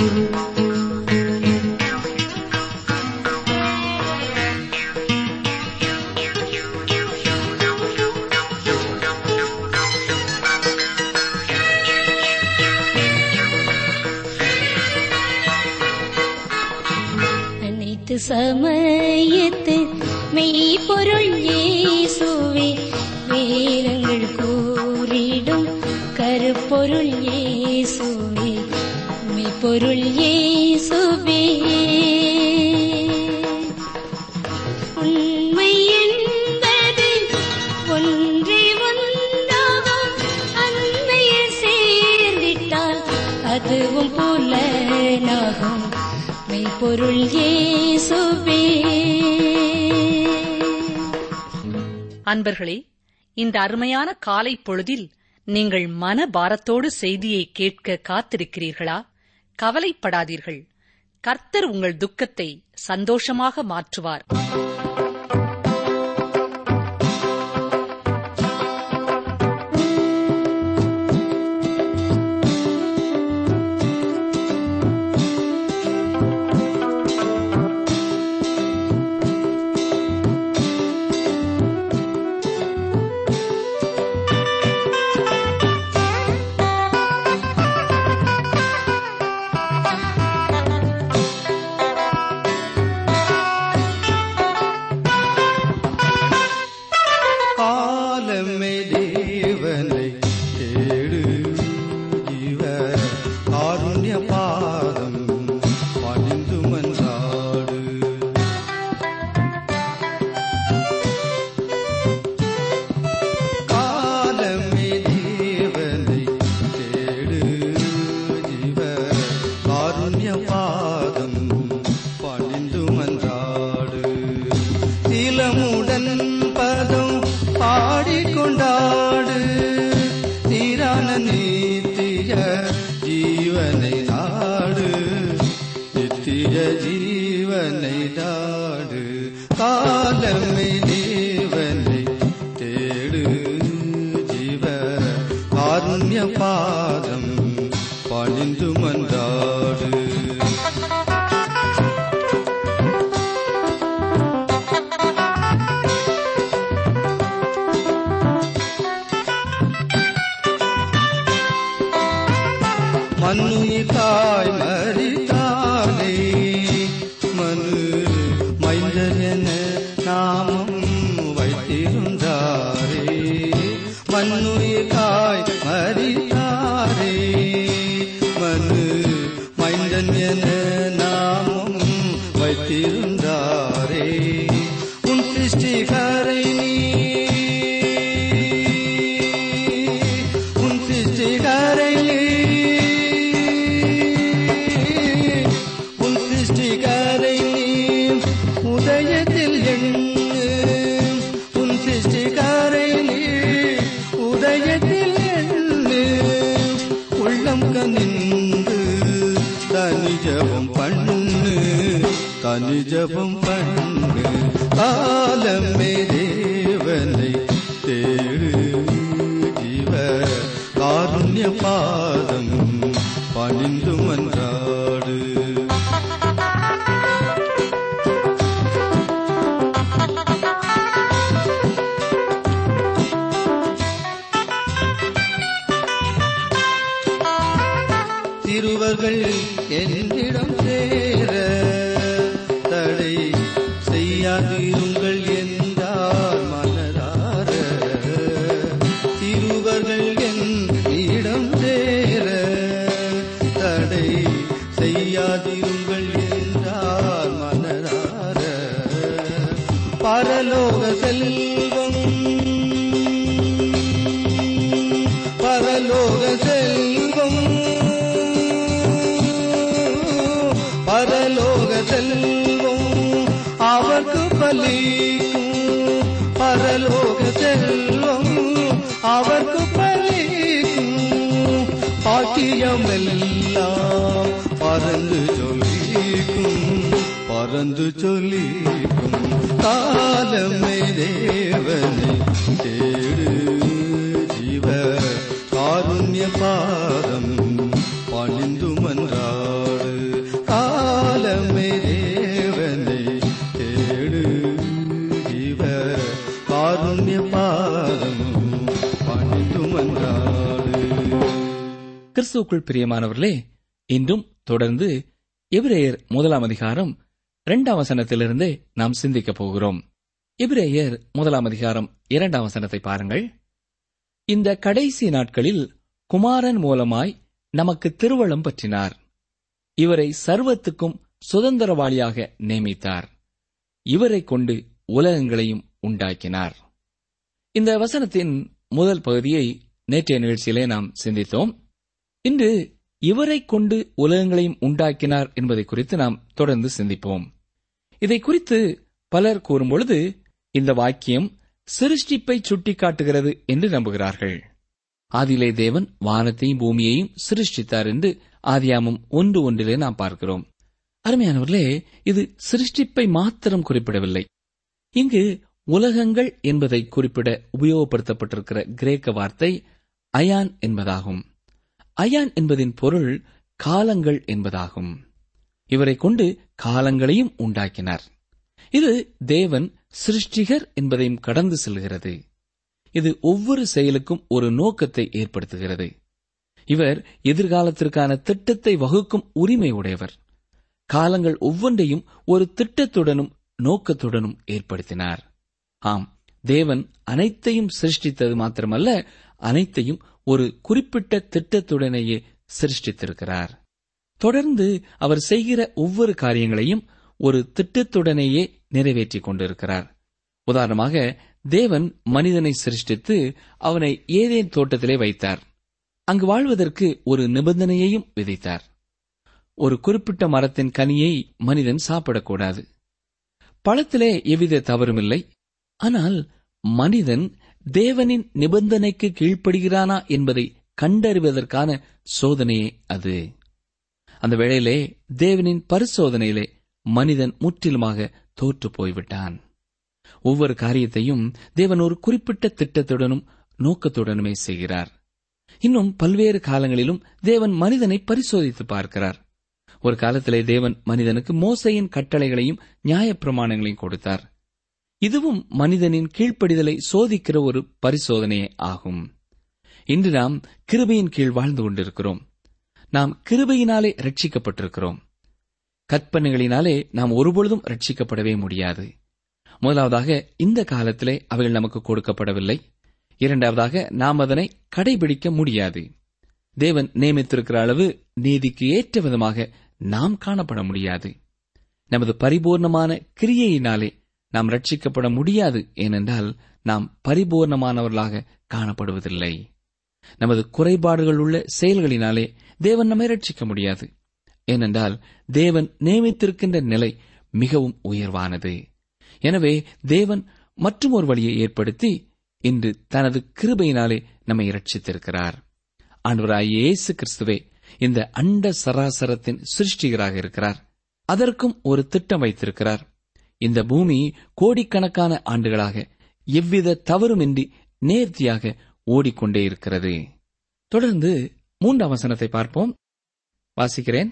Música நண்பர்களே இந்த அருமையான காலை பொழுதில் நீங்கள் மன பாரத்தோடு செய்தியை கேட்க காத்திருக்கிறீர்களா? கவலைப்படாதீர்கள். கர்த்தர் உங்கள் துக்கத்தை சந்தோஷமாக மாற்றுவார். Adam. ചൊല്ലിക്കും കാലമേ ദേവനെ തേട് ജീവ കാരുണ്യപാദം പണിന്തു മന്ത്രാട് കാലമേ ദേവനെ തേട് ജീവ കാരുണ്യപാദം പണിന്തു മന്ത്രാട് கிறிஸ்துவுக்குள் பிரியமானவர்களே இன்றும் தொடர்ந்து எபிரேயர் முதலாம் அதிகாரம் இரண்டாம் வசனத்திலிருந்து நாம் சிந்திக்கப் போகிறோம். இப்ரேயர் முதலாம் அதிகாரம் இரண்டாம் வசனத்தை பாருங்கள். இந்த கடைசி நாட்களில் குமாரன் மூலமாய் நமக்கு திருவளம் பற்றினார். இவரை சர்வத்துக்கும் சுதந்திரவாளியாக நியமித்தார். இவரை கொண்டு உலகங்களையும் உண்டாக்கினார். இந்த வசனத்தின் முதல் பகுதியை நேற்றைய நிகழ்ச்சியிலே நாம் சிந்தித்தோம். இன்று இவரை கொண்டு உலகங்களையும் உண்டாக்கினார் என்பதை குறித்து நாம் தொடர்ந்து சிந்திப்போம். இதை குறித்து பலர் கூறும்பொழுது இந்த வாக்கியம் சிருஷ்டிப்பை சுட்டிக்காட்டுகிறது என்று நம்புகிறார்கள். ஆதிலே தேவன் வானத்தையும் பூமியையும் சிருஷ்டித்தார் என்று ஆதியாமம் ஒன்று ஒன்றிலே நாம் பார்க்கிறோம். அருமையானவர்களே இது சிருஷ்டிப்பை மாத்திரம் குறிப்பிடவில்லை. இங்கு உலகங்கள் என்பதை குறிப்பிட உபயோகப்படுத்தப்பட்டிருக்கிற கிரேக்க வார்த்தை அயான் என்பதாகும். அயான் என்பதின் பொருள் காலங்கள் என்பதாகும். இவரை கொண்டு காலங்களையும் உண்டாக்கினார். இது தேவன் சிருஷ்டிகர் என்பதையும் கடந்து செல்கிறது. இது ஒவ்வொரு செயலுக்கும் ஒரு நோக்கத்தை ஏற்படுத்துகிறது. இவர் எதிர்காலத்திற்கான திட்டத்தை வகுக்கும் உரிமை உடையவர். காலங்கள் ஒவ்வொன்றையும் ஒரு திட்டத்துடனும் நோக்கத்துடனும் ஏற்படுத்தினார். ஆம் தேவன் அனைத்தையும் சிருஷ்டித்தது மாத்திரமல்ல அனைத்தையும் ஒரு குறிப்பிட்ட திட்டத்துடனேயே சிருஷ்டித்திருக்கிறார். தொடர்ந்து அவர் செய்கிற ஒவ்வொரு காரியங்களையும் ஒரு திட்டத்துடனேயே நிறைவேற்றிக் கொண்டிருக்கிறார். உதாரணமாக தேவன் மனிதனை சிருஷ்டித்து அவனை ஏதேன் தோட்டத்திலே வைத்தார். அங்கு வாழ்வதற்கு ஒரு நிபந்தனையையும் விதித்தார். ஒரு குறிப்பிட்ட மரத்தின் கனியை மனிதன் சாப்பிடக்கூடாது. பழத்திலே எவ்வித தவறுமில்லை ஆனால் மனிதன் தேவனின் நிபந்தனைக்கு கீழ்ப்படுகிறானா என்பதை கண்டறிவதற்கான சோதனையே அது. அந்த வேளையிலே தேவனின் பரிசோதனையிலே மனிதன் முற்றிலுமாக தோற்று போய்விட்டான். ஒவ்வொரு காரியத்தையும் தேவன் ஒரு குறிப்பிட்ட திட்டத்துடனும் நோக்கத்துடனுமே செய்கிறார். இன்னும் பல்வேறு காலங்களிலும் தேவன் மனிதனை பரிசோதித்து பார்க்கிறார். ஒரு காலத்திலே தேவன் மனிதனுக்கு மோசையின் கட்டளைகளையும் நியாயப்பிரமாணங்களையும் கொடுத்தார். இதுவும் மனிதனின் கீழ்ப்படிதலை சோதிக்கிற ஒரு பரிசோதனையே ஆகும். இன்று நாம் கிருபையின் கீழ் வாழ்ந்து கொண்டிருக்கிறோம். நாம் கிருபையினாலே ரட்சிக்கப்பட்டிருக்கிறோம் கற்பனைகளினாலே நாம் ஒருபொழுதும் ரட்சிக்கப்படவே முடியாது. முதலாவதாக இந்த காலத்திலே அவைகள் நமக்கு கொடுக்கப்படவில்லை. இரண்டாவதாக நாம் அதனை கடைபிடிக்க முடியாது. தேவன் நியமித்திருக்கிற அளவு நீதிக்கு ஏற்ற விதமாக நாம் காணப்பட முடியாது. நமது பரிபூர்ணமான கிரியையினாலே நாம் ரட்சிக்கப்பட முடியாது ஏனென்றால் நாம் பரிபூர்ணமானவர்களாக காணப்படுவதில்லை. நமது குறைபாடுகள் உள்ள செயல்களினாலே தேவன் நம்மை ரட்சிக்க முடியாது. ஏனென்றால் தேவன் நியமித்திருக்கின்ற நிலை மிகவும் உயர்வானது. எனவே தேவன் மற்றும் ஒரு வழியை ஏற்படுத்தி இன்று தனது கிருபையினாலே நம்மை ரட்சித்திருக்கிறார் ஆண்டவராய் இயேசு கிறிஸ்துவே இந்த அண்ட சராசரத்தின் சிருஷ்டிகராக இருக்கிறார். அதற்கும் ஒரு திட்டம் வைத்திருக்கிறார். இந்த பூமி கோடிக்கணக்கான ஆண்டுகளாக எவ்வித தவறுமின்றி நேர்த்தியாக ஓடிக்கொண்டே இருக்கிறது. தொடர்ந்து மூன்றாம் வசனத்தை பார்ப்போம். வாசிக்கிறேன்.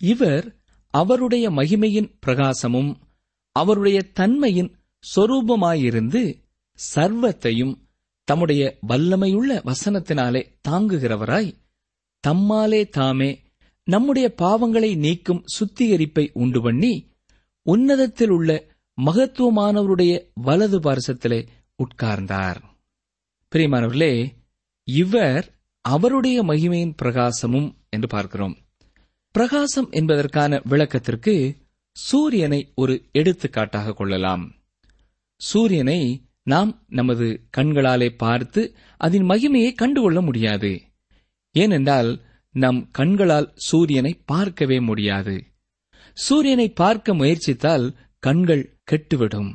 இவர் அவருடைய மகிமையின் பிரகாசமும் அவருடைய தன்மையின் சொரூபமாயிருந்து சர்வத்தையும் தம்முடைய வல்லமையுள்ள வசனத்தினாலே தாங்குகிறவராய் தம்மாலே தாமே நம்முடைய பாவங்களை நீக்கும் சுத்திகரிப்பை உண்டு பண்ணி உன்னதத்தில் உள்ள மகத்துவமானவருடைய வலது பார்சத்திலே உட்கார்ந்தார். பிரியமானவர்களே இவர் அவருடைய மகிமையின் பிரகாசமும் என்று பார்க்கிறோம். பிரகாசம் என்பதற்கான விளக்கத்திற்கு சூரியனை ஒரு எடுத்துக்காட்டாக கொள்ளலாம். சூரியனை நாம் நமது கண்களாலே பார்த்து அதன் மகிமையை கண்டுகொள்ள முடியாது. ஏனென்றால் நம் கண்களால் சூரியனை பார்க்கவே முடியாது. சூரியனை பார்க்க முயற்சித்தால் கண்கள் கெட்டுவிடும்.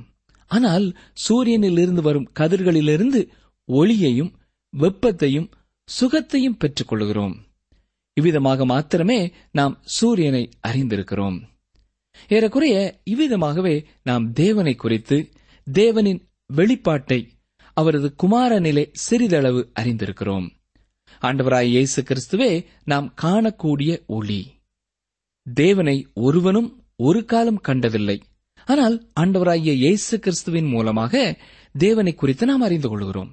ஆனால் சூரியனிலிருந்து வரும் கதிர்களிலிருந்து ஒளியையும் வெப்பத்தையும் சுகத்தையும் பெற்றுக் கொள்கிறோம் இவ்விதமாக மாத்திரமே நாம் சூரியனை அறிந்திருக்கிறோம். ஏறக்குறைய இவ்விதமாகவே நாம் தேவனை குறித்து தேவனின் வெளிப்பாட்டை அவரது குமாரனிலே சிறிதளவு அறிந்திருக்கிறோம். ஆண்டவராய் இயேசு கிறிஸ்துவே நாம் காணக்கூடிய ஒளி. தேவனை ஒருவனும் ஒரு காலம் கண்டதில்லை. ஆனால் ஆண்டவராகிய இயேசு கிறிஸ்துவின் மூலமாக தேவனை குறித்து நாம் அறிந்து கொள்கிறோம்.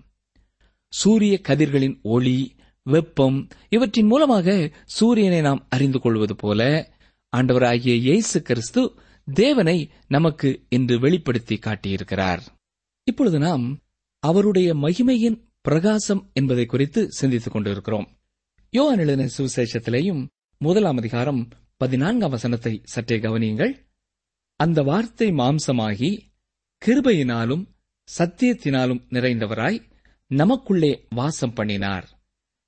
சூரிய கதிர்களின் ஒளி வெப்பம் இவற்றின் மூலமாக சூரியனை நாம் அறிந்து கொள்வது போல ஆண்டவராகிய இயேசு கிறிஸ்து தேவனை நமக்கு இன்று வெளிப்படுத்தி காட்டியிருக்கிறார். இப்பொழுது நாம் அவருடைய மகிமையின் பிரகாசம் என்பதை குறித்து சிந்தித்துக் கொண்டிருக்கிறோம். யோவான் எழுதின சுவிசேஷத்திலேயும் முதலாம் அதிகாரம் பதினான்காம் வசனத்தை சற்றே கவனியுங்கள். அந்த வார்த்தை மாம்சமாகி கிருபையினாலும் சத்தியத்தினாலும் நிறைந்தவராய் நமக்குள்ளே வாசம் பண்ணினார்.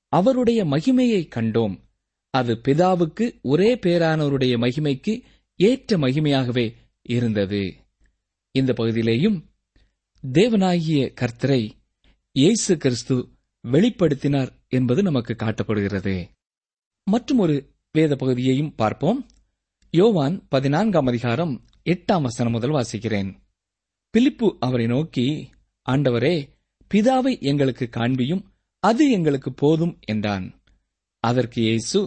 அவருடைய மகிமையை கண்டோம். அது பிதாவுக்கு ஒரே பேரானவருடைய மகிமைக்கு ஏற்ற மகிமையாகவே இருந்தது. இந்த பகுதியிலேயும் தேவனாகிய கர்த்தரை இயேசு கிறிஸ்து வெளிப்படுத்தினார் என்பது நமக்கு காட்டப்படுகிறது. மற்றும் ஒரு வேத பகுதியையும் பார்ப்போம். யோவான் பதினான்காம் அதிகாரம் எட்டாம் வசனம் முதல் வாசிக்கிறேன். பிலிப்பு அவரை நோக்கி ஆண்டவரே பிதாவை எங்களுக்கு காண்பியும் அது எங்களுக்கு போதும் என்றான். அதற்கு இயேசு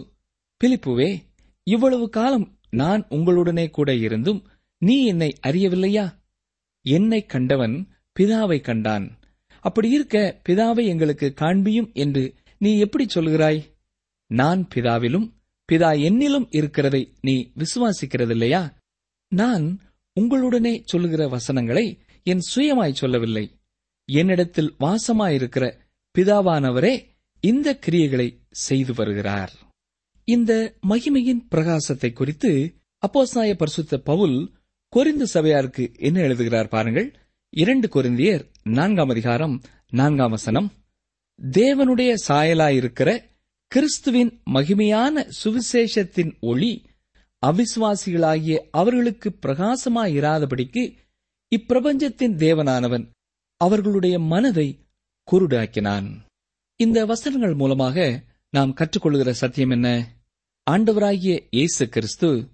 பிலிப்புவே இவ்வளவு காலம் நான் உங்களுடனே கூட இருந்தும் நீ என்னை அறியவில்லையா? என்னை கண்டவன் பிதாவை கண்டான். அப்படி இருக்க பிதாவை எங்களுக்கு காண்பியும் என்று நீ எப்படி சொல்கிறாய்? நான் பிதாவிலும் பிதா என்னிலும் இருக்கிறதை நீ விசுவாசிக்கிறதில்லையா? நான் உங்களுடனே சொல்லுகிற வசனங்களை என் சுயமாய் சொல்லவில்லை. என்னிடத்தில் வாசமாயிருக்கிற பிதாவானவரே இந்த கிரியைகளை செய்து வருகிறார். இந்த மகிமையின் பிரகாசத்தை குறித்து அப்போசாய பரிசுத்த பவுல் கொரிந்து சபையாருக்கு என்ன எழுதுகிறார் பாருங்கள். இரண்டு கொரிந்தியர் நான்காம் அதிகாரம் நான்காம் வசனம். தேவனுடைய சாயலாயிருக்கிற கிறிஸ்துவின் மகிமையான சுவிசேஷத்தின் ஒளி அவிசுவாசிகளாகிய அவர்களுக்கு பிரகாசமாயிராதபடிக்கு இப்பிரபஞ்சத்தின் தேவனானவன் அவர்களுடைய மனதை குருடாக்கினான். இந்த வசனங்கள் மூலமாக நாம் கற்றுக்கொள்கிற சத்தியம் என்ன? ஆண்டவராகிய இயேசு கிறிஸ்து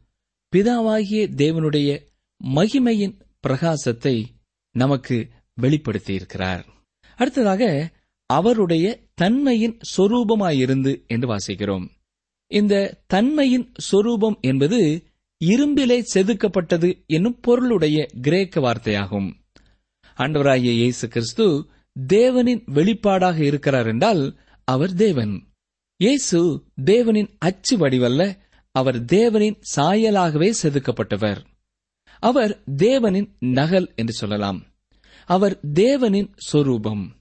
பிதாவாகிய தேவனுடைய மகிமையின் பிரகாசத்தை நமக்கு வெளிப்படுத்தியிருக்கிறார். அடுத்ததாக அவருடைய தன்மையின் சொரூபமாயிருந்து என்று வாசிக்கிறோம். இந்த தன்மையின் சொரூபம் என்பது இரும்பிலே செதுக்கப்பட்டது என்னும் பொருளுடைய கிரேக்க வார்த்தையாகும். ஆண்டவராகிய இயேசு கிறிஸ்து தேவனின் வெளிப்பாடாக இருக்கிறார் என்றால் அவர் தேவன். இயேசு தேவனின் அச்சு வடிவல்ல அவர் தேவனின் சாயலாகவே செதுக்கப்பட்டவர். அவர் தேவனின் நகல் என்று சொல்லலாம். அவர் தேவனின் சொரூபம்.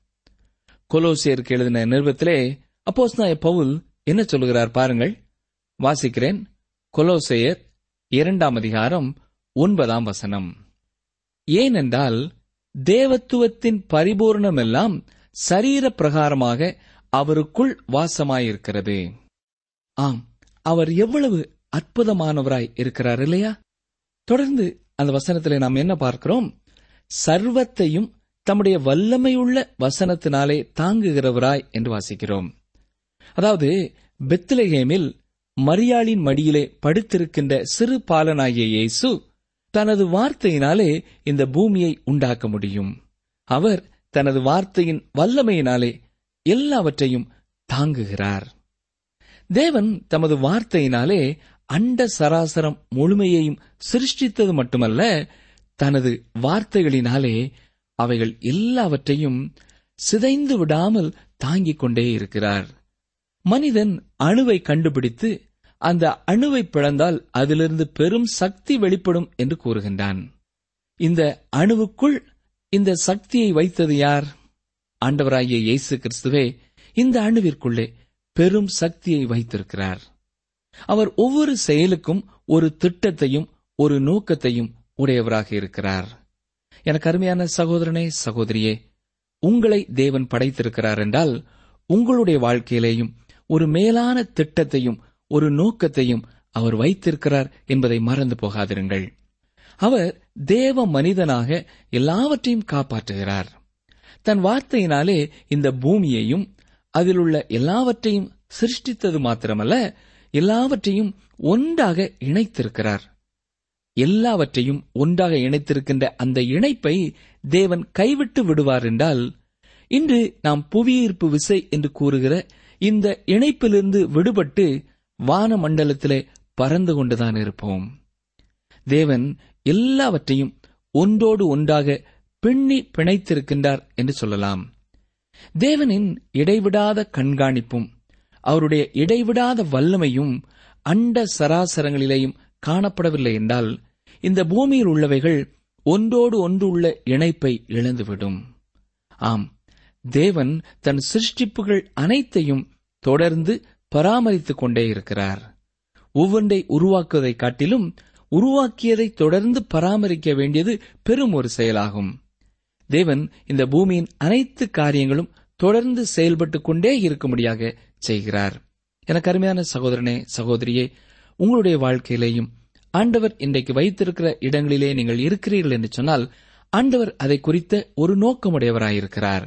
கொலோசியருக்கு எழுதின நிறுவத்திலே அப்போஸ்நாய பவுல் என்ன சொல்லுகிறார் பாருங்கள். வாசிக்கிறேன். கொலோசையர் இரண்டாம் அதிகாரம் ஒன்பதாம் வசனம். ஏனென்றால் தேவத்துவத்தின் பரிபூர்ணமெல்லாம் சரீர பிரகாரமாக அவருக்குள் வாசமாயிருக்கிறது. ஆம் அவர் எவ்வளவு அற்புதமானவராய் இருக்கிறார் இல்லையா? தொடர்ந்து அந்த வசனத்திலே நாம் என்ன பார்க்கிறோம்? சர்வத்தையும் தம்முடைய வல்லமையுள்ள வசனத்தினாலே தாங்குகிறவராய் என்று வாசிக்கிறோம். அதாவது பெத்லஹேமில் மரியாளின் மடியிலே படுத்திருக்கின்ற சிறு பாலனாகிய இயேசு தனது வார்த்தையினாலே இந்த பூமியை உண்டாக்க முடியும். அவர் தனது வார்த்தையின் வல்லமையினாலே எல்லாவற்றையும் தாங்குகிறார். தேவன் தமது வார்த்தையினாலே அண்ட சராசரம் முழுமையையும் சிருஷ்டித்தது மட்டுமல்ல தனது வார்த்தைகளினாலே அவைகள் எல்லாவற்றையும் சிதைந்து விடாமல் தாங்கிக் கொண்டே இருக்கிறார். மனிதன் அணுவை கண்டுபிடித்து அந்த அணுவை பிளந்தால் அதிலிருந்து பெரும் சக்தி வெளிப்படும் என்று கூறுகின்றான். இந்த அணுவுக்குள் இந்த சக்தியை வைத்தது யார்? ஆண்டவராகிய இயேசு கிறிஸ்துவே இந்த அணுவிற்குள்ளே பெரும் சக்தியை வைத்திருக்கிறார். அவர் ஒவ்வொரு செயலுக்கும் ஒரு திட்டத்தையும் ஒரு நோக்கத்தையும் உடையவராக இருக்கிறார். எனக்கு அருமையான சகோதரனே சகோதரியே உங்களை தேவன் படைத்திருக்கிறார் என்றால் உங்களுடைய வாழ்க்கையிலேயும் ஒரு மேலான திட்டத்தையும் ஒரு நோக்கத்தையும் அவர் வைத்திருக்கிறார் என்பதை மறந்து போகாதிருங்கள். அவர் தேவ மனிதனாக எல்லாவற்றையும் காப்பாற்றுகிறார். தன் வார்த்தையினாலே இந்த பூமியையும் அதில் உள்ள எல்லாவற்றையும் சிருஷ்டித்தது மாத்திரமல்ல எல்லாவற்றையும் ஒன்றாக இணைத்திருக்கிறார். எல்லாவற்றையும் ஒன்றாக இணைத்திருக்கின்ற அந்த இணைப்பை தேவன் கைவிட்டு விடுவார் என்றால் இன்று நாம் புவியீர்ப்பு விசை என்று கூறுகிற இந்த இணைப்பிலிருந்து விடுபட்டு வான மண்டலத்திலே பறந்து கொண்டுதான் இருப்போம். தேவன் எல்லாவற்றையும் ஒன்றோடு ஒன்றாக பின்னி பிணைத்திருக்கின்றார் என்று சொல்லலாம். தேவனின் இடைவிடாத கண்காணிப்பும் அவருடைய இடைவிடாத வல்லமையும் அண்ட சராசரங்களிலேயும் காணப்படவில்லை என்றால் இந்த பூமியில் உள்ளவைகள் ஒன்றோடு ஒன்று உள்ள இணைப்பை இழந்துவிடும். ஆம் தேவன் தன் சிருஷ்டிப்புகள் அனைத்தையும் தொடர்ந்து பராமரித்துக் கொண்டே இருக்கிறார். ஒவ்வொன்றை உருவாக்குவதைக் காட்டிலும் உருவாக்கியதை தொடர்ந்து பராமரிக்க வேண்டியது பெரும் ஒரு செயலாகும். தேவன் இந்த பூமியின் அனைத்து காரியங்களும் தொடர்ந்து செயல்பட்டுக் கொண்டே இருக்கும்படியாக செய்கிறார். எனக்கு அருமையான சகோதரனே சகோதரியே உங்களுடைய வாழ்க்கையிலேயும் ஆண்டவர் இன்றைக்கு வைத்திருக்கிற இடங்களிலே நீங்கள் இருக்கிறீர்கள் என்று சொன்னால் ஆண்டவர் அதை குறித்த ஒரு நோக்கமுடையவராயிருக்கிறார்.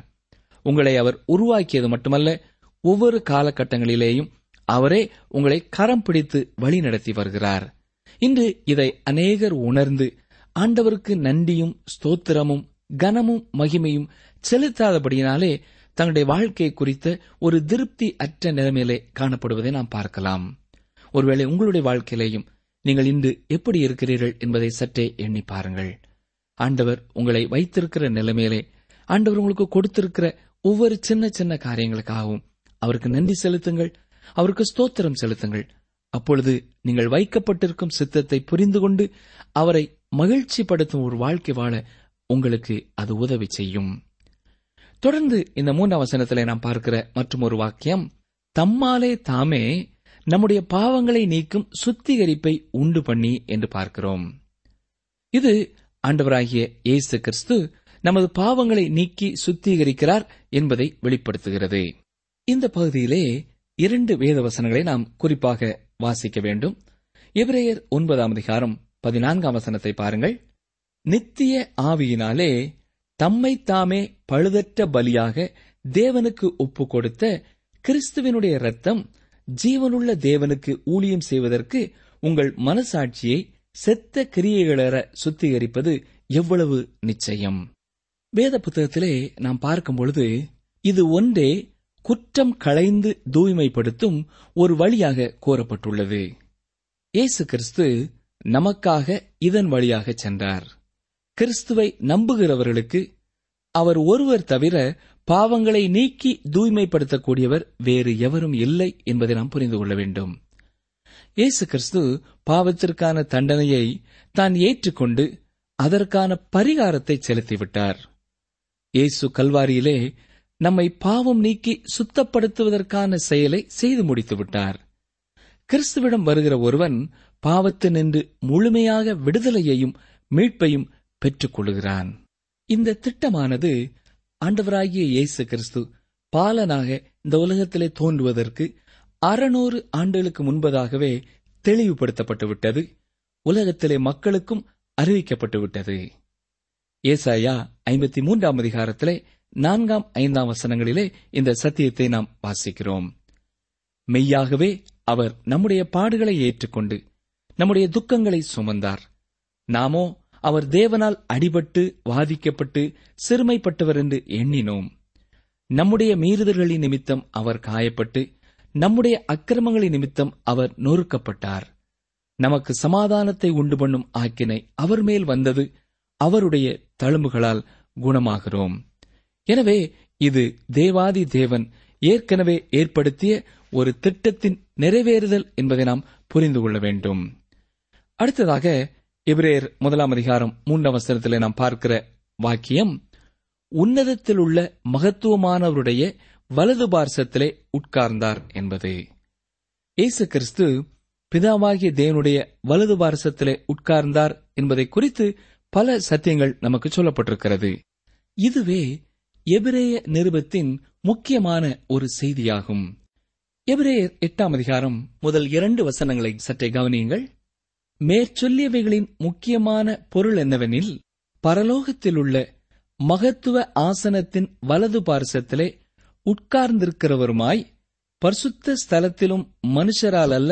உங்களை அவர் உருவாக்கியது மட்டுமல்ல ஒவ்வொரு காலகட்டங்களிலேயும் அவரே உங்களை கரம் பிடித்து வழி நடத்தி வருகிறார். இன்று இதை அநேகர் உணர்ந்து ஆண்டவருக்கு நன்றியும் ஸ்தோத்திரமும் கனமும் மகிமையும் செலுத்தாதபடியினாலே தங்களுடைய வாழ்க்கை குறித்த ஒரு திருப்தி அற்ற நிலைமையிலே காணப்படுவதை நாம் பார்க்கலாம். ஒருவேளை உங்களுடைய வாழ்க்கையிலேயும் நீங்கள் இன்று எப்படி இருக்கிறீர்கள் என்பதை சற்றே எண்ணி பாருங்கள். ஆண்டவர் உங்களை வைத்திருக்கிற நிலைமையிலே ஆண்டவர் உங்களுக்கு கொடுத்திருக்கிற ஒவ்வொரு சின்ன சின்ன காரியங்களுக்காகவும் அவருக்கு நன்றி செலுத்துங்கள் அவருக்கு ஸ்தோத்திரம் செலுத்துங்கள். அப்பொழுது நீங்கள் வைக்கப்பட்டிருக்கும் சித்தத்தை புரிந்து கொண்டு அவரை மகிழ்ச்சிப்படுத்தும் ஒரு வாழ்க்கை வாழ உங்களுக்கு அது உதவி செய்யும். தொடர்ந்து இந்த மூன்றாம் வசனத்திலே நாம் பார்க்கிற மற்றும் ஒரு வாக்கியம் தம்மாலே தாமே நம்முடைய பாவங்களை நீக்கும் சுத்திகரிப்பை உண்டு பண்ணி என்று பார்க்கிறோம். இது ஆண்டவராகிய இயேசு கிறிஸ்து நமது பாவங்களை நீக்கி சுத்திகரிக்கிறார் என்பதை வெளிப்படுத்துகிறது. இந்த பகுதியிலே இரண்டு வேத வசனங்களை நாம் குறிப்பாக வாசிக்க வேண்டும். எபிரேயர் ஒன்பதாம் அதிகாரம் பதினான்காம் வசனத்தை பாருங்கள். நித்திய ஆவியினாலே தம்மை தாமே பழுதற்ற பலியாக தேவனுக்கு ஒப்பு கொடுத்த கிறிஸ்துவினுடைய ரத்தம் ஜீவனுள்ள தேவனுக்கு ஊழியம் செய்வதற்கு உங்கள் மனசாட்சியை செத்த கிரியைகளற சுத்திகரிப்பது எவ்வளவு நிச்சயம்? வேத புத்தகத்திலே நாம் பார்க்கும் பொழுது இது ஒன்றே குற்றம் களைந்து தூய்மைப்படுத்தும் ஒரு வழியாக கோரப்பட்டுள்ளது இயேசு கிறிஸ்து நமக்காக இதன் வழியாக சென்றார். கிறிஸ்துவை நம்புகிறவர்களுக்கு அவர் ஒருவர் தவிர பாவங்களை நீக்கி தூய்மைப்படுத்தக்கூடியவர் வேறு எவரும் இல்லை என்பதை நாம் புரிந்து கொள்ள வேண்டும். இயேசு கிறிஸ்து பாவத்திற்கான தண்டனையை தான் ஏற்றுக்கொண்டு அதற்கான பரிகாரத்தை செலுத்திவிட்டார். இயேசு கல்வாரியிலே நம்மை பாவம் நீக்கி சுத்தப்படுத்துவதற்கான செயலை செய்து முடித்து விட்டார். கிறிஸ்துவிடம் வருகிற ஒருவன் பாவத்தினின்று முழுமையாக விடுதலையையும் மீட்பையும் பெற்றுக் கொள்கிறான் இந்த திட்டமானது ஆண்டவராகிய இயேசு கிறிஸ்து பாலனாக இந்த உலகத்திலே தோன்றுவதற்கு அறுநூறு ஆண்டுகளுக்கு முன்பதாகவே தெளிவுபடுத்தப்பட்டு விட்டது உலகத்திலே மக்களுக்கும் அறிவிக்கப்பட்டு விட்டது ஏசாயா ஐம்பத்தி மூன்றாம் அதிகாரத்திலே நான்காம் ஐந்தாம் வசனங்களிலே இந்த சத்தியத்தை நாம் வாசிக்கிறோம். மெய்யாகவே அவர் நம்முடைய பாடுகளை ஏற்றுக்கொண்டு நம்முடைய துக்கங்களை சுமந்தார். நாமோ அவர் தேவனால் அடிபட்டு வாதிக்கப்பட்டு சிறுமைப்பட்டவர் என்று எண்ணினோம். நம்முடைய மீறுதல்களின் நிமித்தம் அவர் காயப்பட்டு நம்முடைய அக்கிரமங்களின் நிமித்தம் அவர் நொறுக்கப்பட்டார். நமக்கு சமாதானத்தை உண்டு பண்ணும் ஆக்கினை அவர் மேல் வந்தது அவருடைய தழும்புகளால் குணமாகிறோம். எனவே இது தேவாதி தேவன் ஏற்கனவே ஏற்படுத்திய ஒரு திட்டத்தின் நிறைவேறுதல் என்பதை நாம் புரிந்து கொள்ள வேண்டும். அடுத்ததாக எபிரேயர் முதலாம் அதிகாரம் மூன்றாம் வசனத்திலே நாம் பார்க்கிற வாக்கியம் உன்னதத்தில் உள்ள மகத்துவமானவருடைய வலது பார்சத்திலே உட்கார்ந்தார் என்பது. இயேசு கிறிஸ்து பிதாவாகிய தேவனுடைய வலது பாரசத்திலே உட்கார்ந்தார் என்பதை குறித்து பல சத்தியங்கள் நமக்கு சொல்லப்பட்டிருக்கிறது. இதுவே எபிரேய நிருபத்தின் முக்கியமான ஒரு செய்தியாகும். எபிரேயர் எட்டாம் அதிகாரம் முதல் இரண்டு வசனங்களை சற்றே கவனியுங்கள். மேற்சொல்லியவைகளின் முக்கியமான பொருள் என்னவெனில் பரலோகத்திலுள்ள மகத்துவ ஆசனத்தின் வலது பார்சத்திலே உட்கார்ந்திருக்கிறவருமாய் பரிசுத்த ஸ்தலத்திலும் மனுஷரால் அல்ல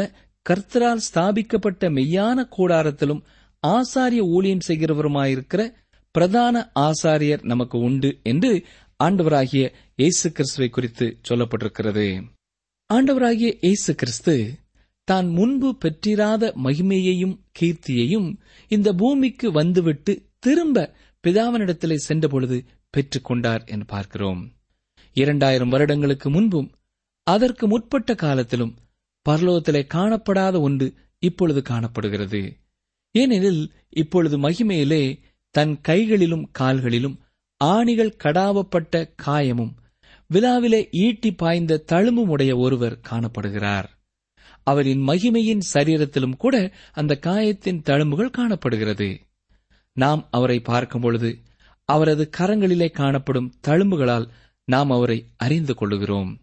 கர்த்தரால் ஸ்தாபிக்கப்பட்ட மெய்யான கூடாரத்திலும் ஆசாரிய ஊழியம் செய்கிறவருமாயிருக்கிற பிரதான ஆசாரியர் நமக்கு உண்டு என்று ஆண்டவராகிய இயேசு கிறிஸ்துவை குறித்து சொல்லப்பட்டிருக்கிறது. ஆண்டவராகிய இயேசு கிறிஸ்து தான் முன்பு பெற்றிராத மகிமையையும் கீர்த்தியையும் இந்த பூமிக்கு வந்துவிட்டு திரும்ப பிதாவனிடத்திலே சென்றபொழுது பெற்றுக்கொண்டார் என்று பார்க்கிறோம். இரண்டாயிரம் வருடங்களுக்கு முன்பும் அதற்கு முற்பட்ட காலத்திலும் பரலோகத்திலே காணப்படாத ஒன்று இப்பொழுது காணப்படுகிறது. ஏனெனில் இப்பொழுது மகிமையிலே தன் கைகளிலும் கால்களிலும் ஆணிகள் கடாவப்பட்ட காயமும் விழாவிலே ஈட்டி பாய்ந்த தழும்பும் உடைய ஒருவர் காணப்படுகிறார். அவரின் மகிமையின் சரீரத்திலும் கூட அந்த காயத்தின் தழும்புகள் காணப்படுகிறது. நாம் அவரை பார்க்கும் பொழுது அவரது கரங்களிலே காணப்படும் தழும்புகளால் நாம் அவரை அறிந்து கொள்ளுகிறோம்.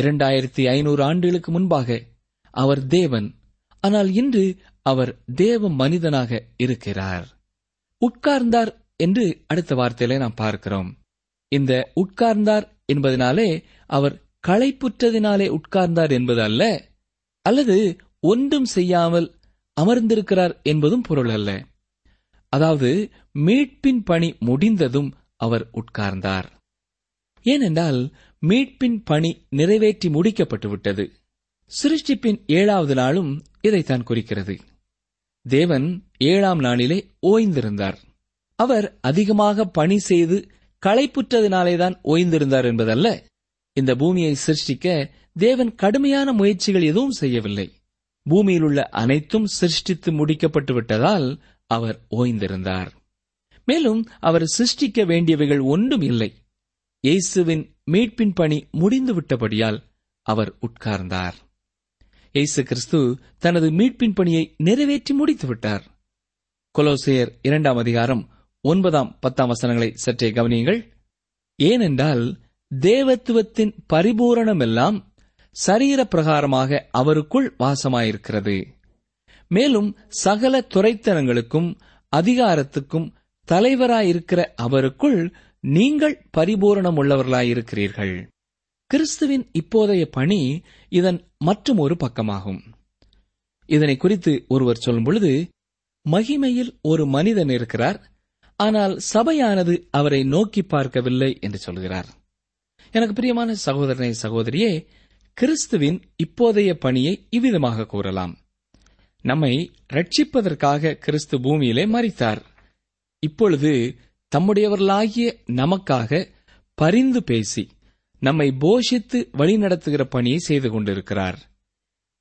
இரண்டாயிரத்தி ஐநூறு ஆண்டுகளுக்கு முன்பாக அவர் தேவன் ஆனால் இன்று அவர் தேவ மனிதனாக இருக்கிறார். உட்கார்ந்தார் என்று அடுத்த வார்த்தையிலே நாம் பார்க்கிறோம். இந்த உட்கார்ந்தார் என்பதனாலே அவர் களைப்புற்றதினாலே உட்கார்ந்தார் என்பது அல்ல அல்லது ஒன்றும் செய்யாமல் அமர்ந்திருக்கிறார் என்பதும் பொருள் அல்ல. அதாவது மீட்பின் பணி முடிந்ததும் அவர் உட்கார்ந்தார். ஏனென்றால் மீட்பின் பணி நிறைவேற்றி முடிக்கப்பட்டுவிட்டது. சிருஷ்டிப்பின் ஏழாவது நாளும் இதைத்தான் குறிக்கிறது. தேவன் ஏழாம் நாளிலே ஓய்ந்திருந்தார். அவர் அதிகமாக பணி செய்து களைப்புற்றதினாலேதான் ஓய்ந்திருந்தார் என்பதல்ல. இந்த பூமியை சிருஷ்டிக்க தேவன் கடுமையான முயற்சிகள் எதுவும் செய்யவில்லை. பூமியில் உள்ள அனைத்தும் சிருஷ்டித்து முடிக்கப்பட்டு விட்டதால் அவர் ஓய்ந்திருந்தார். மேலும் அவர் சிருஷ்டிக்க வேண்டியவைகள் ஒன்றும் இல்லை. இயேசுவின் மீட்பின் பணி முடிந்து விட்டபடியால் அவர் உட்கார்ந்தார். இயேசு கிறிஸ்து தனது மீட்பின் பணியை நிறைவேற்றி முடித்து விட்டார். கொலோசையர் இரண்டாம் அதிகாரம் ஒன்பதாம் பத்தாம் வசனங்களை சற்றே கவனியுங்கள். ஏனென்றால் தேவத்துவத்தின் பரிபூரணமெல்லாம் சரீர பிரகாரமாக அவருக்குள் வாசமாயிருக்கிறது. மேலும் சகல துறைத்தனங்களுக்கும் அதிகாரத்துக்கும் தலைவராயிருக்கிற அவருக்குள் நீங்கள் பரிபூரணம் உள்ளவர்களாயிருக்கிறீர்கள் கிறிஸ்துவின் இப்போதைய பணி இதன் மற்றும் ஒரு பக்கமாகும். இதனை குறித்து ஒருவர் சொல்லும் பொழுது மகிமையில் ஒரு மனிதன் இருக்கிறார் ஆனால் சபையானது அவரை நோக்கி பார்க்கவில்லை என்று சொல்கிறார். எனக்கு பிரியமான சகோதரனை சகோதரியே கிறிஸ்துவின் இப்போதைய பணியை இவ்விதமாக கூறலாம். நம்மை ரட்சிப்பதற்காக கிறிஸ்து பூமியிலே மறித்தார் இப்பொழுது தம்முடையவர்களாகிய நமக்காக பரிந்து பேசி நம்மை போஷித்து வழிநடத்துகிற பணியை செய்து கொண்டிருக்கிறார்.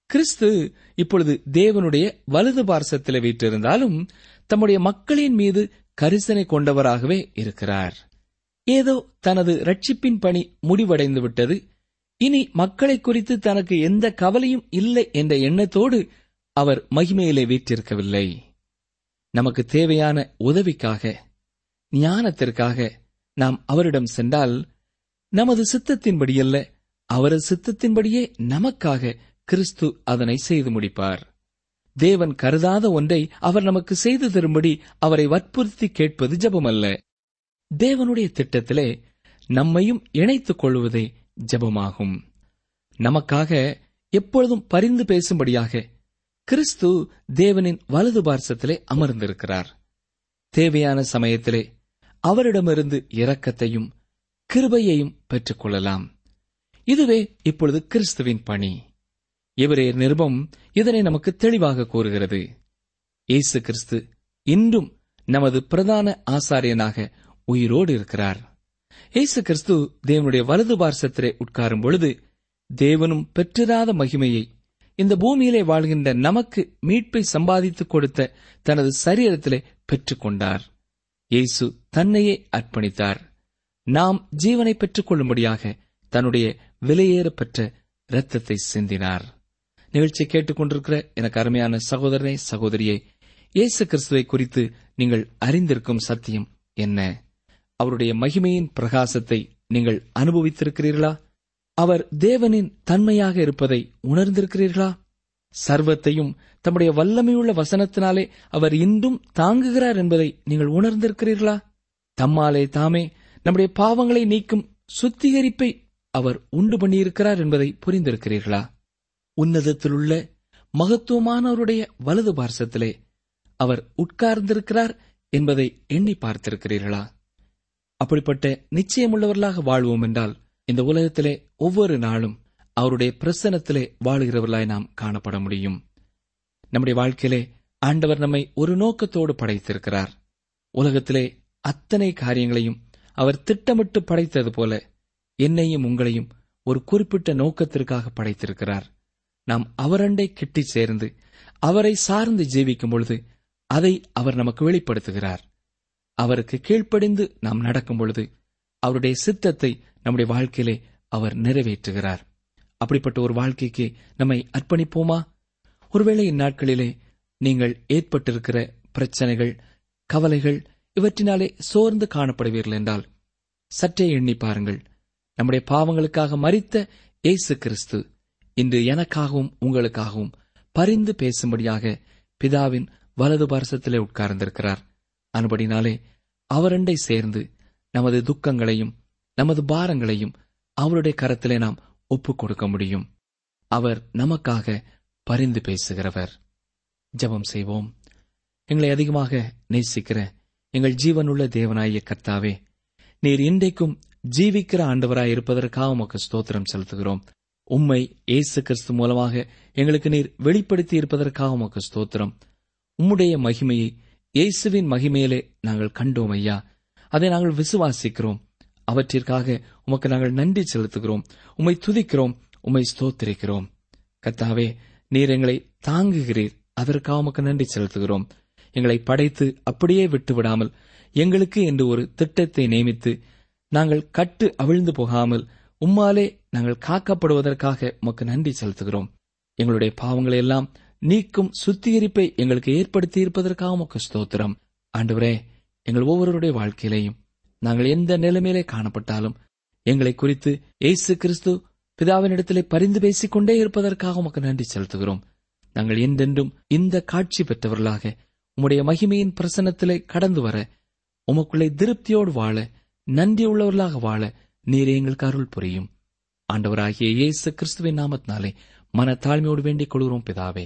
கிறிஸ்து இப்பொழுது தேவனுடைய வலது பார்சத்தில் வீற்றிருந்தாலும் தம்முடைய மக்களின் மீது கரிசனை கொண்டவராகவே இருக்கிறார். ஏதோ தனது ரட்சிப்பின் பணி முடிவடைந்து விட்டது இனி மக்களை குறித்து தனக்கு எந்த கவலையும் இல்லை என்ற எண்ணத்தோடு அவர் மகிமையிலே வீற்றிருக்கவில்லை. நமக்கு தேவையான உதவிக்காக ஞானத்திற்காக நாம் அவரிடம் சென்றால் நமது சித்தத்தின்படியல்ல அவரது சித்தத்தின்படியே நமக்காக கிறிஸ்து அதனை செய்து முடிப்பார். தேவன் கருதாத ஒன்றை அவர் நமக்கு செய்து தரும்படி அவரை வற்புறுத்தி கேட்பது ஜெபமல்ல. தேவனுடைய திட்டத்திலே நம்மையும் இணைத்துக் கொள்வதே ஜெபமாகும். நமக்காக எப்பொழுதும் பரிந்து பேசும்படியாக கிறிஸ்து தேவனின் வலது பார்சத்திலே அமர்ந்திருக்கிறார். தேவையான சமயத்திலே அவரிடமிருந்து இரக்கத்தையும் கிருபையையும் பெற்றுக்கொள்ளலாம். இதுவே இப்பொழுது கிறிஸ்துவின் பணி. இவரே நிருபம் இதனை நமக்கு தெளிவாக கூறுகிறது. இயேசு கிறிஸ்து இன்றும் நமது பிரதான ஆசாரியனாக உயிரோடு இருக்கிறார். இயேசு கிறிஸ்து தேவனுடைய வலது பார்சத்திலே உட்காரும் பொழுது தேவனும் பெற்றிராத மகிமையை இந்த பூமியிலே வாழ்கின்ற நமக்கு மீட்பை சம்பாதித்துக் கொடுத்த தனது சரீரத்திலே பெற்றுக்கொண்டார் இயேசு தன்னையே அர்ப்பணித்தார். நாம் ஜீவனை பெற்றுக் கொள்ளும்படியாக தன்னுடைய விலையேறப்பெற்ற ரத்தத்தை இரத்தத்தை சிந்தினார். நிகழ்ச்சி கேட்டுக்கொண்டிருக்கிற எனக்கு அருமையான சகோதரனே சகோதரியே இயேசு கிறிஸ்துவை குறித்து நீங்கள் அறிந்திருக்கும் சத்தியம் என்ன? அவருடைய மகிமையின் பிரகாசத்தை நீங்கள் அனுபவித்திருக்கிறீர்களா? அவர் தேவனின் தன்மையாக இருப்பதை உணர்ந்திருக்கிறீர்களா? சர்வத்தையும் தம்முடைய வல்லமையுள்ள வசனத்தினாலே அவர் இன்றும் தாங்குகிறார் என்பதை நீங்கள் உணர்ந்திருக்கிறீர்களா? தம்மாலே தாமே நம்முடைய பாவங்களை நீக்கும் சுத்திகரிப்பை அவர் உண்டு பண்ணியிருக்கிறார் என்பதை புரிந்திருக்கிறீர்களா? உன்னதத்திலுள்ள மகத்துவமானவருடைய வலது பார்சத்திலே அவர் உட்கார்ந்திருக்கிறார் என்பதை எண்ணி பார்த்திருக்கிறீர்களா? அப்படிப்பட்ட நிச்சயமுள்ளவர்களாக வாழ்வோம் என்றால் இந்த உலகத்திலே ஒவ்வொரு நாளும் அவருடைய பிரசனத்திலே வாழ்கிறவர்களாய் நாம் காணப்பட முடியும். நம்முடைய வாழ்க்கையிலே ஆண்டவர் நம்மை ஒரு நோக்கத்தோடு படைத்திருக்கிறார். உலகத்திலே அத்தனை காரியங்களையும் அவர் திட்டமிட்டு படைத்தது போல என்னையும் உங்களையும் ஒரு குறிப்பிட்ட நோக்கத்திற்காக படைத்திருக்கிறார். நாம் அவரண்டை கிட்டி சேர்ந்து அவரை சார்ந்து ஜீவிக்கும் பொழுது அதை அவர் நமக்கு வெளிப்படுத்துகிறார். அவருக்கு கீழ்ப்படிந்து நாம் நடக்கும் பொழுது அவருடைய சித்தத்தை நம்முடைய வாழ்க்கையிலே அவர் நிறைவேற்றுகிறார். அப்படிப்பட்ட ஒரு வாழ்க்கைக்கு நம்மை அர்ப்பணிப்போமா? ஒருவேளை இந்நாட்களிலே நீங்கள் ஏற்பட்டிருக்கிற பிரச்சனைகள் கவலைகள் இவற்றினாலே சோர்ந்து காணப்படுவீர்கள் என்றால் சற்றே எண்ணி பாருங்கள். நம்முடைய பாவங்களுக்காக மறித்த இயேசு கிறிஸ்து இன்று எனக்காகவும் உங்களுக்காகவும் பரிந்து பேசும்படியாக பிதாவின் வலது பாரசத்திலே உட்கார்ந்திருக்கிறார். அனுபடினாலே அவரண்டை சேர்ந்து நமது துக்கங்களையும் நமது பாரங்களையும் அவருடைய கரத்திலே நாம் ஒப்புக் கொடுக்க முடியும். அவர் நமக்காக பரிந்து பேசுகிறவர். ஜெபம் செய்வோம். எங்களை அதிகமாக நேசிக்கிற எங்கள் ஜீவனுள்ள தேவனாய கர்த்தாவே நீர் இன்றைக்கும் ஜீவிக்கிற ஆண்டவராய் இருப்பதற்காக உமக்கு ஸ்தோத்திரம் செலுத்துகிறோம். உம்மை இயேசு கிறிஸ்து மூலமாக எங்களுக்கு நீர் வெளிப்படுத்தி இருப்பதற்காக உமக்கு ஸ்தோத்திரம். உம்முடைய மகிமையை இயேசுவின் மகிமையிலே நாங்கள் கண்டோம் ஐயா. அதை நாங்கள் விசுவாசிக்கிறோம். அவற்றிற்காக உமக்கு நாங்கள் நன்றி செலுத்துகிறோம். உம்மை துதிக்கிறோம். உம்மை ஸ்தோத்திரிக்கிறோம். கத்தாவே நீர் எங்களை தாங்குகிறீர். அதற்காக உமக்கு நன்றி செலுத்துகிறோம். எங்களை படைத்து அப்படியே விட்டு விடாமல் எங்களுக்கு என்று ஒரு திட்டத்தை நியமித்து நாங்கள் கட்டு அவிழ்ந்து போகாமல் உம்மாலே நாங்கள் காக்கப்படுவதற்காக உமக்கு நன்றி செலுத்துகிறோம். எங்களுடைய பாவங்களை எல்லாம் நீக்கும் சுத்திகரிப்பை எங்களுக்கு ஏற்படுத்தி இருப்பதற்காக உமக்கு ஸ்தோத்திரம் ஆண்டவரே எங்கள் ஒவ்வொருவருடைய வாழ்க்கையிலையும் நாங்கள் எந்த நிலைமையிலே காணப்பட்டாலும் எங்களை குறித்து இயேசு கிறிஸ்து பிதாவினிடத்திலே பரிந்து பேசிக் கொண்டே இருப்பதற்காக உமக்கு நன்றி செலுத்துகிறோம் நாங்கள் என்றென்றும் இந்த காட்சி பெற்றவர்களாக உம்முடைய மகிமையின் பிரசன்னத்திலே கடந்து வர உமக்குள்ளே திருப்தியோடு வாழ நன்றியுள்ளவர்களாக வாழ நீரே எங்களுக்கு அருள் புரியும் ஆண்டவராகிய இயேசு கிறிஸ்துவின் நாமத்தினாலே மன தாழ்மையோடு வேண்டிக் கொள்கிறோம் பிதாவே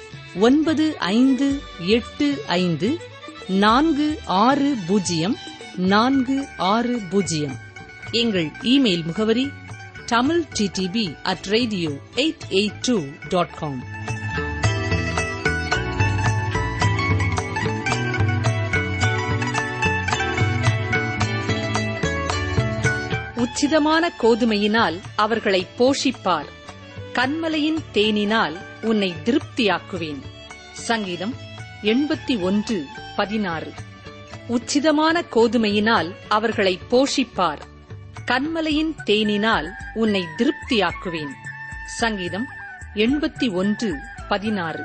ஒன்பது ஐந்து எட்டு ஐந்து நான்கு ஆறு பூஜ்ஜியம் நான்கு ஆறு பூஜ்ஜியம். எங்கள் இமெயில் முகவரி Tamil TTB at radio eight eight two dot com. உச்சிதமான கோதுமையினால் அவர்களை போஷிப்பார். கண்மலையின் தேனினால் உன்னை திருப்தியாக்குவேன். சங்கீதம் எண்பத்தி ஒன்று பதினாறு. உச்சிதமான கோதுமையினால் அவர்களை போஷிப்பார். கண்மலையின் தேனினால் உன்னை திருப்தியாக்குவேன். சங்கீதம் எண்பத்தி ஒன்று பதினாறு.